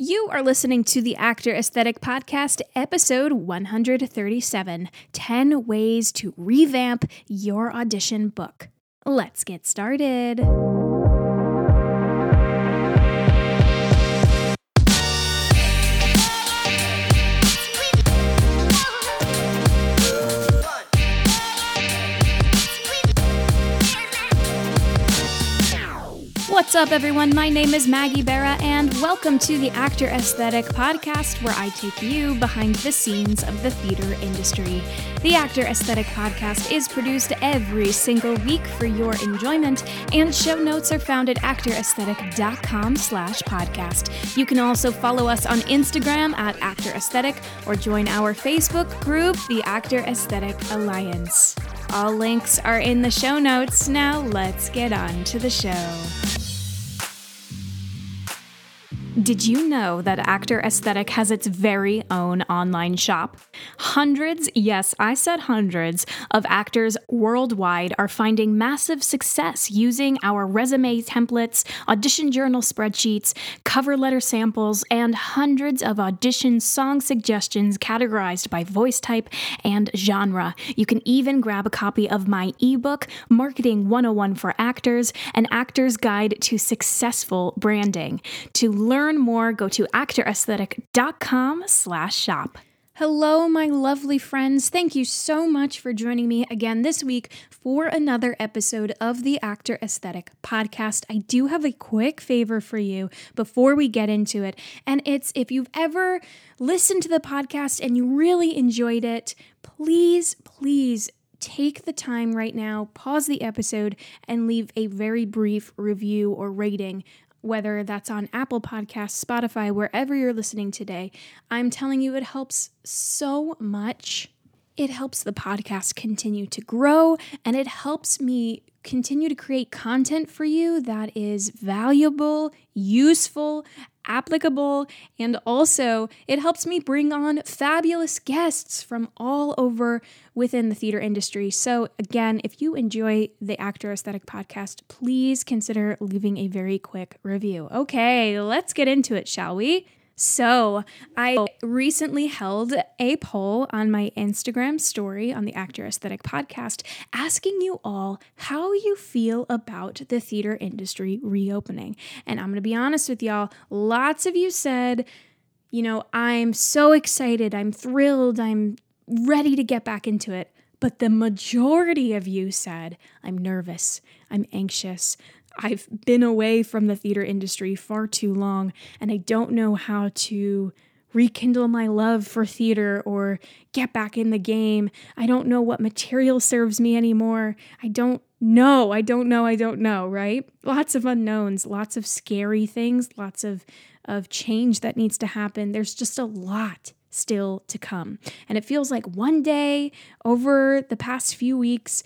You are listening to the Actor Aesthetic Podcast, episode 137 10 Ways to Revamp Your Audition Book. Let's get started. What's up, everyone? My name is Maggie Bera, and welcome to the Actor Aesthetic Podcast, where I take you behind the scenes of the theater industry. The Actor Aesthetic Podcast is produced every single week for your enjoyment, and show notes are found at actoraesthetic.com slash podcast. You can also follow us on Instagram at Actor Aesthetic or join our Facebook group, the Actor Aesthetic Alliance. All links are in the show notes. Now let's get on to the show. Did you know that Actor Aesthetic has its very own online shop? Hundreds, yes, I said hundreds, of actors worldwide are finding massive success using our resume templates, audition journal spreadsheets, cover letter samples, and hundreds of audition song suggestions categorized by voice type and genre. You can even grab a copy of my ebook, Marketing 101 for Actors, an actor's guide to successful branding. To learn more, go to actoraesthetic.com slash shop. Hello, my lovely friends. Thank you so much for joining me again this week for another episode of the Actor Aesthetic podcast. I do have a quick favor for you before we get into it, and it's if you've ever listened to the podcast and you really enjoyed it, please, please take the time right now, pause the episode, and leave a very brief review or rating whether that's on Apple Podcasts, Spotify, wherever you're listening today. I'm telling you, it helps so much. It helps the podcast continue to grow and it helps me continue to create content for you that is valuable, useful, applicable, and also it helps me bring on fabulous guests from all over within the theater industry. So, again, if you enjoy the Actor Aesthetic podcast, please consider leaving a very quick review. Okay, let's get into it, shall we? So, I recently held a poll on my Instagram story on the Actor Aesthetic podcast asking you all how you feel about the theater industry reopening. And I'm going to be honest with y'all, lots of you said, you know, I'm so excited, I'm thrilled, I'm ready to get back into it. But the majority of you said, I'm nervous, I'm anxious, I've been away from the theater industry far too long, and I don't know how to rekindle my love for theater or get back in the game. I don't know what material serves me anymore. I don't know. I don't know. I don't know, right? Lots of unknowns, lots of scary things, lots of of change that needs to happen. There's just a lot still to come. And it feels like one day over the past few weeks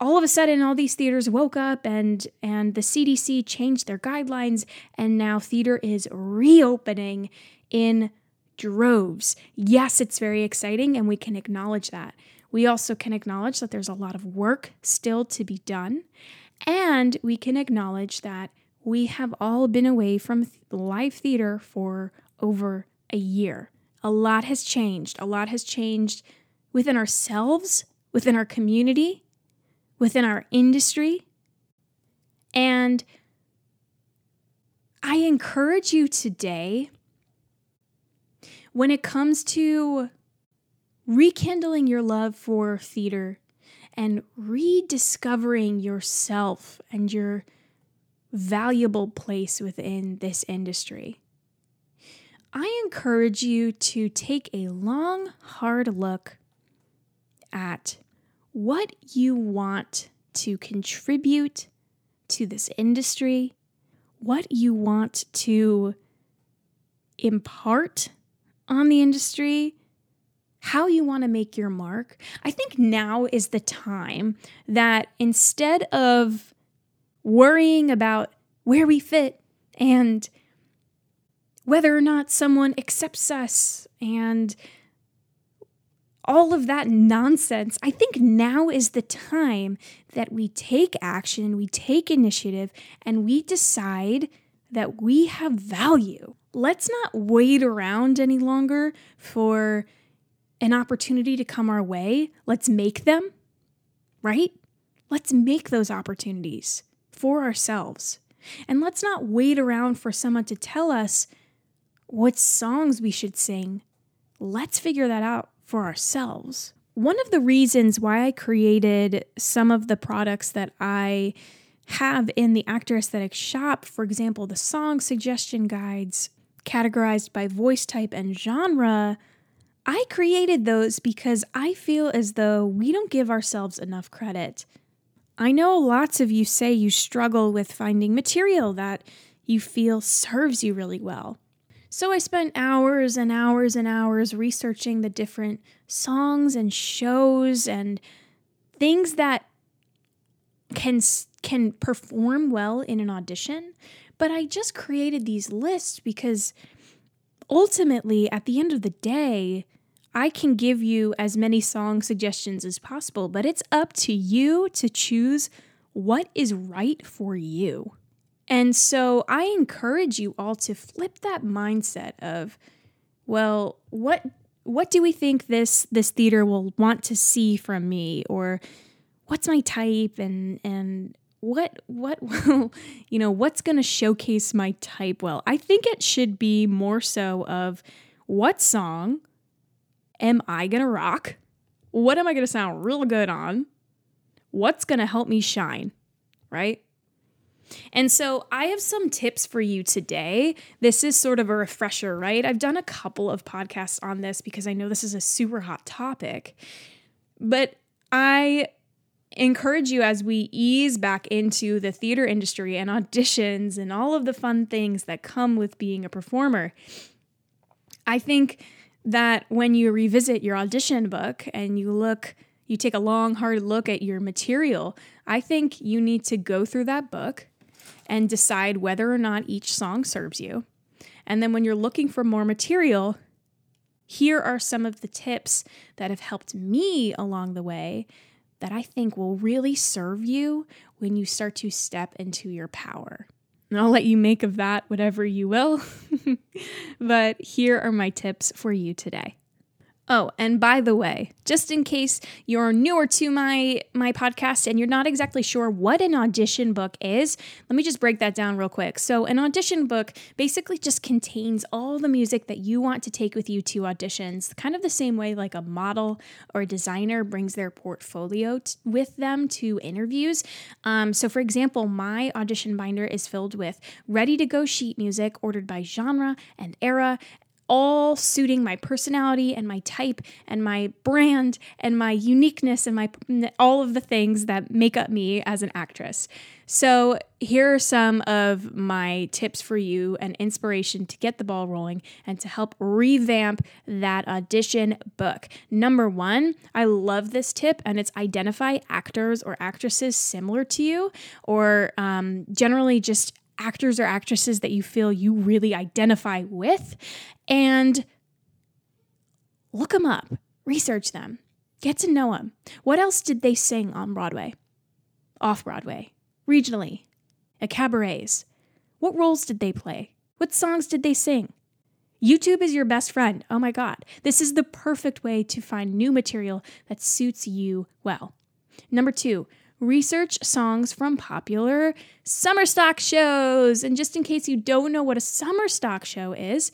all of a sudden all these theaters woke up and and the CDC changed their guidelines and now theater is reopening in droves. Yes, it's very exciting and we can acknowledge that. We also can acknowledge that there's a lot of work still to be done and we can acknowledge that we have all been away from live theater for over a year. A lot has changed. A lot has changed within ourselves, within our community, within our industry. And I encourage you today, when it comes to rekindling your love for theater and rediscovering yourself and your valuable place within this industry, I encourage you to take a long, hard look at what you want to contribute to this industry, what you want to impart on the industry, how you want to make your mark. I think now is the time that instead of worrying about where we fit and whether or not someone accepts us and all of that nonsense, I think now is the time that we take action, we take initiative, and we decide that we have value. let's not wait around any longer for an opportunity to come our way. Let's make them, right? Let's make those opportunities for ourselves. And let's not wait around for someone to tell us what songs we should sing. Let's figure that out for ourselves. One of the reasons why I created some of the products that I have in the Actor Aesthetic shop, for example, the song suggestion guides categorized by voice type and genre, I created those because I feel as though we don't give ourselves enough credit. I know lots of you say you struggle with finding material that you feel serves you really well. So I spent hours and hours and hours researching the different songs and shows and things that can can perform well in an audition, but I just created these lists because ultimately at the end of the day, I can give you as many song suggestions as possible, but it's up to you to choose what is right for you. And so I encourage you all to flip that mindset of, well, what what do we think this this theater will want to see from me? Or what's my type? And and what what will you know what's going to showcase my type well? I think it should be more so of what song am i going to rock? What am i going to sound real good on? What's going to help me shine right and so I have some tips for you today. This is sort of a refresher, right? I've done a couple of podcasts on this because I know this is a super hot topic. But I encourage you as we ease back into the theater industry and auditions and all of the fun things that come with being a performer. I think that when you revisit your audition book and you look, you take a long, hard look at your material, I think you need to go through that book and decide whether or not each song serves you. And then when you're looking for more material, here are some of the tips that have helped me along the way that I think will really serve you when you start to step into your power. And I'll let you make of that whatever you will. but here are my tips for you today. Oh, and by the way, just in case you're newer to my my podcast and you're not exactly sure what an audition book is, let me just break that down real quick. So, an audition book basically just contains all the music that you want to take with you to auditions, kind of the same way like a model or a designer brings their portfolio t- with them to interviews. Um, so, for example, my audition binder is filled with ready to go sheet music ordered by genre and era all suiting my personality and my type and my brand and my uniqueness and my all of the things that make up me as an actress. So, here are some of my tips for you and inspiration to get the ball rolling and to help revamp that audition book. Number one, I love this tip, and it's identify actors or actresses similar to you, or um, generally just actors or actresses that you feel you really identify with and look them up, research them, get to know them. What else did they sing on Broadway, off Broadway, regionally, at cabarets? What roles did they play? What songs did they sing? YouTube is your best friend. Oh my God. This is the perfect way to find new material that suits you well. Number two, research songs from popular summer stock shows. And just in case you don't know what a summer stock show is,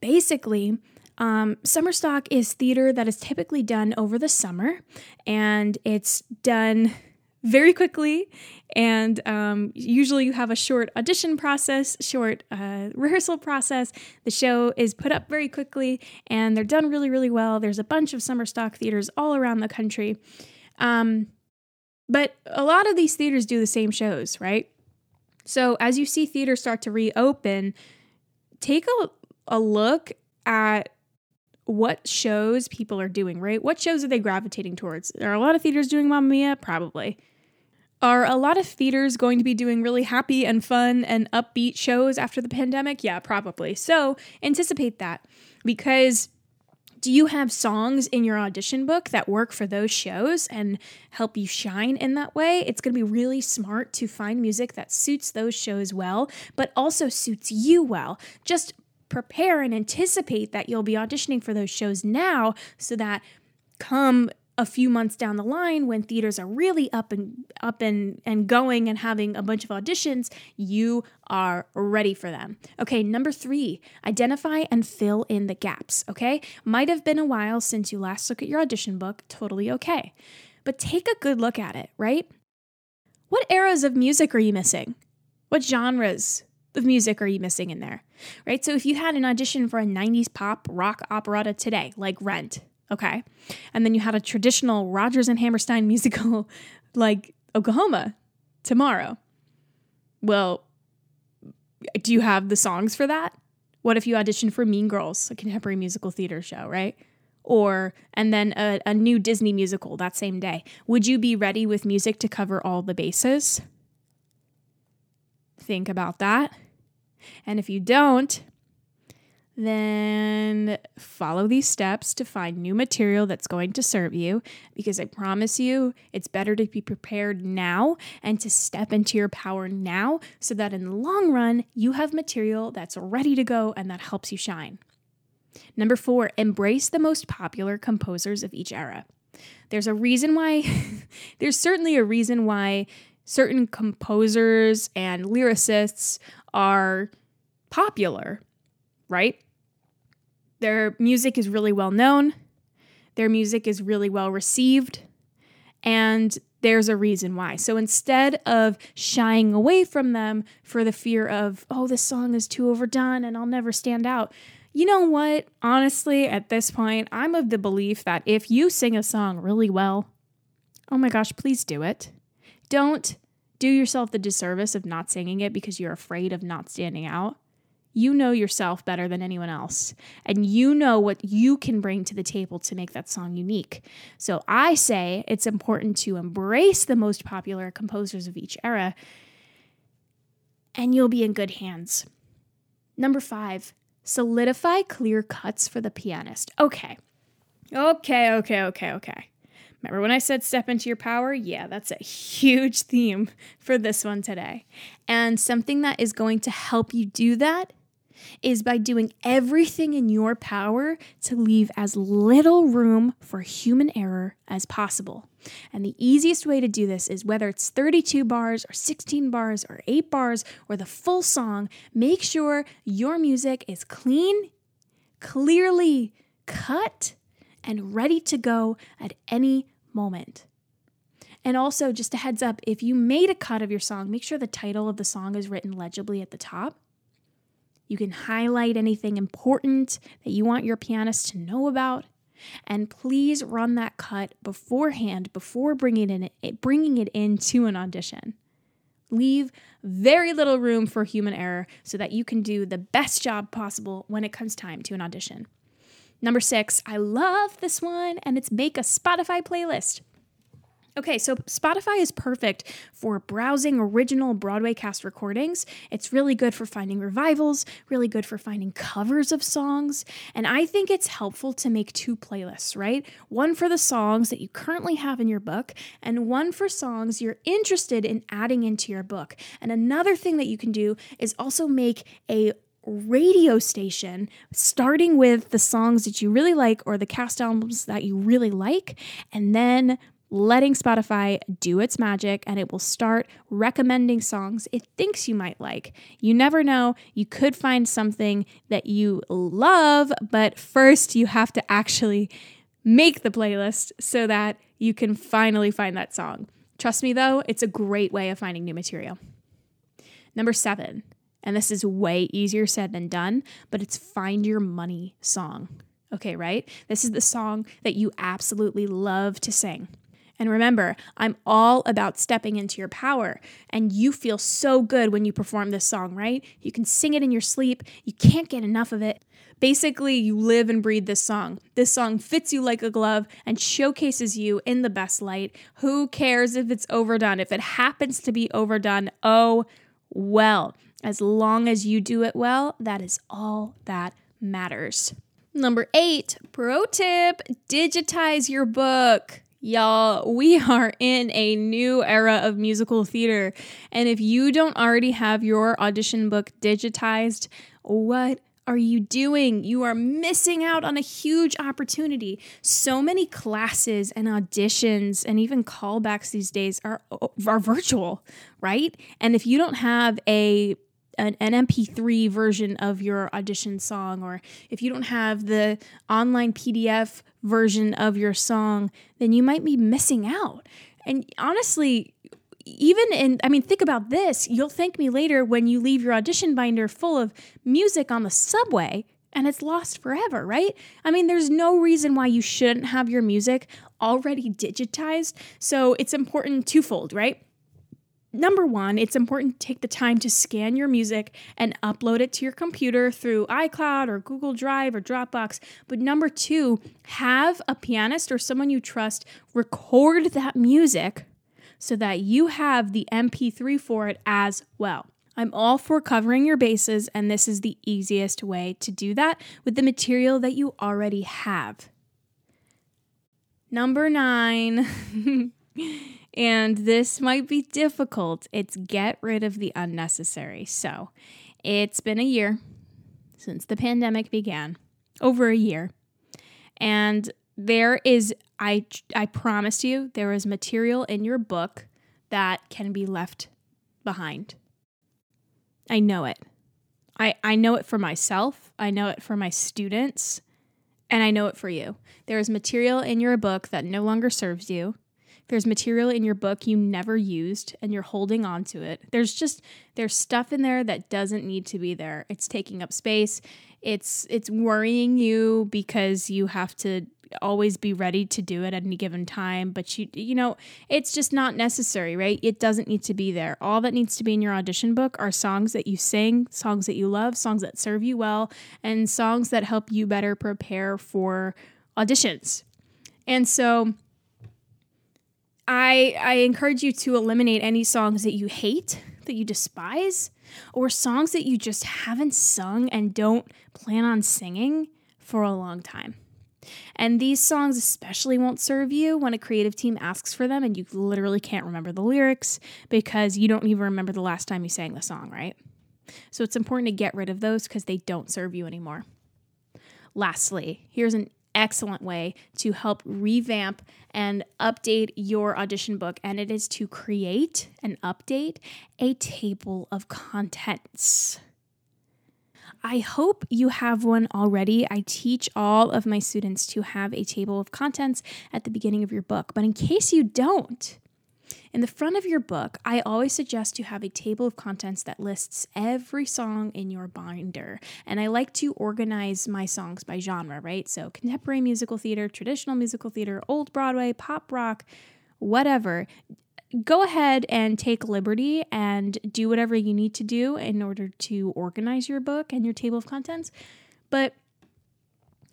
basically, um, summer stock is theater that is typically done over the summer, and it's done very quickly. And um, usually, you have a short audition process, short uh, rehearsal process. The show is put up very quickly, and they're done really, really well. There's a bunch of summer stock theaters all around the country. Um, but a lot of these theaters do the same shows, right? So as you see theaters start to reopen, take a, a look at what shows people are doing, right? What shows are they gravitating towards? Are a lot of theaters doing Mamma Mia? Probably. Are a lot of theaters going to be doing really happy and fun and upbeat shows after the pandemic? Yeah, probably. So anticipate that because Do you have songs in your audition book that work for those shows and help you shine in that way? It's going to be really smart to find music that suits those shows well, but also suits you well. Just prepare and anticipate that you'll be auditioning for those shows now so that come a few months down the line when theaters are really up and up and and going and having a bunch of auditions you are ready for them. Okay number 3 identify and fill in the gaps okay? Might have been a while since you last looked at your audition book totally okay. But take a good look at it right? What eras of music are you missing? What genres of music are you missing in there right so if you had an audition for a 90s pop rock operetta today like rent Okay. And then you had a traditional Rodgers and Hammerstein musical like Oklahoma tomorrow. Well, do you have the songs for that? What if you auditioned for Mean Girls, a contemporary musical theater show, right? Or, and then a, a new Disney musical that same day. Would you be ready with music to cover all the bases? Think about that. And if you don't, then follow these steps to find new material that's going to serve you because I promise you it's better to be prepared now and to step into your power now so that in the long run you have material that's ready to go and that helps you shine. Number four, embrace the most popular composers of each era. There's a reason why, there's certainly a reason why certain composers and lyricists are popular, right? Their music is really well known, their music is really well received, and there's a reason why. So instead of shying away from them for the fear of, oh, this song is too overdone and I'll never stand out, you know what? Honestly, at this point, I'm of the belief that if you sing a song really well, oh my gosh, please do it. Don't do yourself the disservice of not singing it because you're afraid of not standing out. You know yourself better than anyone else, and you know what you can bring to the table to make that song unique. So I say it's important to embrace the most popular composers of each era, and you'll be in good hands. Number five, solidify clear cuts for the pianist. Okay. Okay, okay, okay, okay. Remember when I said step into your power? Yeah, that's a huge theme for this one today. And something that is going to help you do that is by doing everything in your power to leave as little room for human error as possible. And the easiest way to do this is whether it's 32 bars or 16 bars or 8 bars or the full song, make sure your music is clean, clearly cut, and ready to go at any moment. And also, just a heads up if you made a cut of your song, make sure the title of the song is written legibly at the top. You can highlight anything important that you want your pianist to know about. And please run that cut beforehand before bringing it, in, bringing it into an audition. Leave very little room for human error so that you can do the best job possible when it comes time to an audition. Number six, I love this one, and it's make a Spotify playlist. Okay, so Spotify is perfect for browsing original Broadway cast recordings. It's really good for finding revivals, really good for finding covers of songs. And I think it's helpful to make two playlists, right? One for the songs that you currently have in your book, and one for songs you're interested in adding into your book. And another thing that you can do is also make a radio station, starting with the songs that you really like or the cast albums that you really like, and then letting Spotify do its magic and it will start recommending songs it thinks you might like. You never know, you could find something that you love, but first you have to actually make the playlist so that you can finally find that song. Trust me though, it's a great way of finding new material. Number seven, and this is way easier said than done, but it's Find Your Money song. Okay, right? This is the song that you absolutely love to sing. And remember, I'm all about stepping into your power. And you feel so good when you perform this song, right? You can sing it in your sleep. You can't get enough of it. Basically, you live and breathe this song. This song fits you like a glove and showcases you in the best light. Who cares if it's overdone? If it happens to be overdone, oh well. As long as you do it well, that is all that matters. Number eight, pro tip digitize your book. Y'all, we are in a new era of musical theater. And if you don't already have your audition book digitized, what are you doing? You are missing out on a huge opportunity. So many classes and auditions and even callbacks these days are are virtual, right? And if you don't have a an, an MP3 version of your audition song, or if you don't have the online PDF version of your song, then you might be missing out. And honestly, even in, I mean, think about this. You'll thank me later when you leave your audition binder full of music on the subway and it's lost forever, right? I mean, there's no reason why you shouldn't have your music already digitized. So it's important twofold, right? Number one, it's important to take the time to scan your music and upload it to your computer through iCloud or Google Drive or Dropbox. But number two, have a pianist or someone you trust record that music so that you have the MP3 for it as well. I'm all for covering your bases, and this is the easiest way to do that with the material that you already have. Number nine. And this might be difficult. It's get rid of the unnecessary. So it's been a year since the pandemic began, over a year. And there is, I, I promise you, there is material in your book that can be left behind. I know it. I, I know it for myself, I know it for my students, and I know it for you. There is material in your book that no longer serves you there's material in your book you never used and you're holding on to it. There's just there's stuff in there that doesn't need to be there. It's taking up space. It's it's worrying you because you have to always be ready to do it at any given time, but you you know, it's just not necessary, right? It doesn't need to be there. All that needs to be in your audition book are songs that you sing, songs that you love, songs that serve you well, and songs that help you better prepare for auditions. And so I I encourage you to eliminate any songs that you hate, that you despise, or songs that you just haven't sung and don't plan on singing for a long time. And these songs especially won't serve you when a creative team asks for them and you literally can't remember the lyrics because you don't even remember the last time you sang the song, right? So it's important to get rid of those because they don't serve you anymore. Lastly, here's an excellent way to help revamp and update your audition book, and it is to create and update a table of contents. I hope you have one already. I teach all of my students to have a table of contents at the beginning of your book, but in case you don't, in the front of your book, I always suggest you have a table of contents that lists every song in your binder. And I like to organize my songs by genre, right? So contemporary musical theater, traditional musical theater, old Broadway, pop rock, whatever. Go ahead and take liberty and do whatever you need to do in order to organize your book and your table of contents. But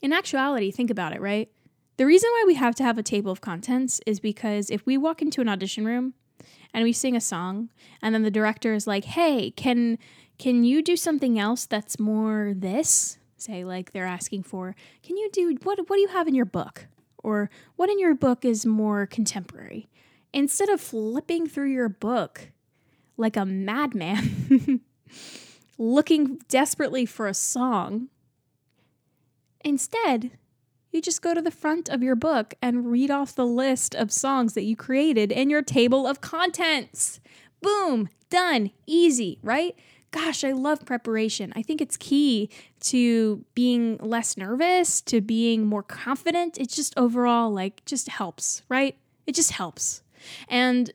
in actuality, think about it, right? The reason why we have to have a table of contents is because if we walk into an audition room and we sing a song and then the director is like, "Hey, can can you do something else that's more this?" Say like they're asking for, "Can you do what what do you have in your book?" Or what in your book is more contemporary? Instead of flipping through your book like a madman, looking desperately for a song, instead, you just go to the front of your book and read off the list of songs that you created in your table of contents. Boom, done, easy, right? Gosh, I love preparation. I think it's key to being less nervous, to being more confident. It just overall like just helps, right? It just helps. And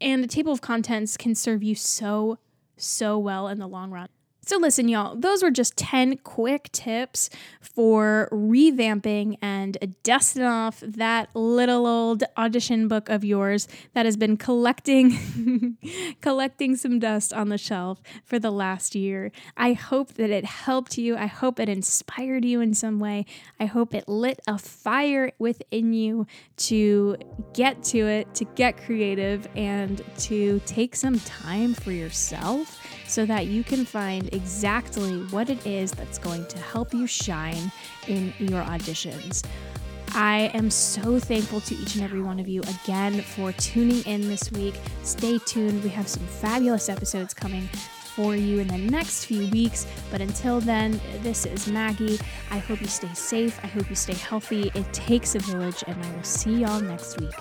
and the table of contents can serve you so so well in the long run. So, listen, y'all, those were just 10 quick tips for revamping and dusting off that little old audition book of yours that has been collecting collecting some dust on the shelf for the last year. I hope that it helped you. I hope it inspired you in some way. I hope it lit a fire within you to get to it, to get creative and to take some time for yourself so that you can find exactly what it is that's going to help you shine in your auditions. I am so thankful to each and every one of you again for tuning in this week. Stay tuned, we have some fabulous episodes coming for you in the next few weeks. But until then, this is Maggie. I hope you stay safe. I hope you stay healthy. It takes a village, and I will see y'all next week.